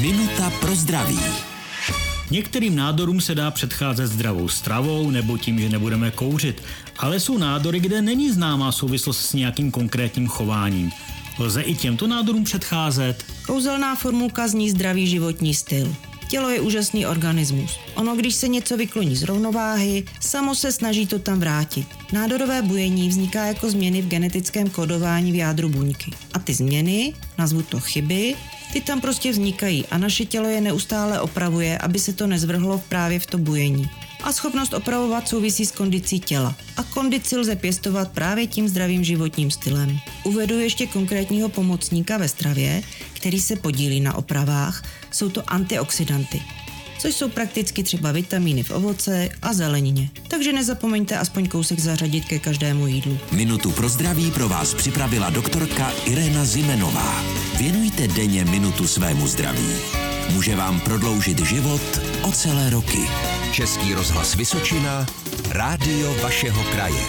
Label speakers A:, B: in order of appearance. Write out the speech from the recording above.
A: Minuta pro zdraví.
B: Některým nádorům se dá předcházet zdravou stravou nebo tím, že nebudeme kouřit, ale jsou nádory, kde není známá souvislost s nějakým konkrétním chováním. Lze i těmto nádorům předcházet?
C: Kouzelná formulka zní zdravý životní styl. Tělo je úžasný organismus. Ono, když se něco vykloní z rovnováhy, samo se snaží to tam vrátit. Nádorové bujení vzniká jako změny v genetickém kodování v jádru buňky. A ty změny, nazvu to chyby, ty tam prostě vznikají a naše tělo je neustále opravuje, aby se to nezvrhlo právě v to bujení. A schopnost opravovat souvisí s kondicí těla. A kondici lze pěstovat právě tím zdravým životním stylem. Uvedu ještě konkrétního pomocníka ve stravě, který se podílí na opravách, jsou to antioxidanty což jsou prakticky třeba vitamíny v ovoce a zelenině. Takže nezapomeňte aspoň kousek zařadit ke každému jídlu.
A: Minutu pro zdraví pro vás připravila doktorka Irena Zimenová. Věnujte denně minutu svému zdraví. Může vám prodloužit život o celé roky. Český rozhlas Vysočina, rádio vašeho kraje.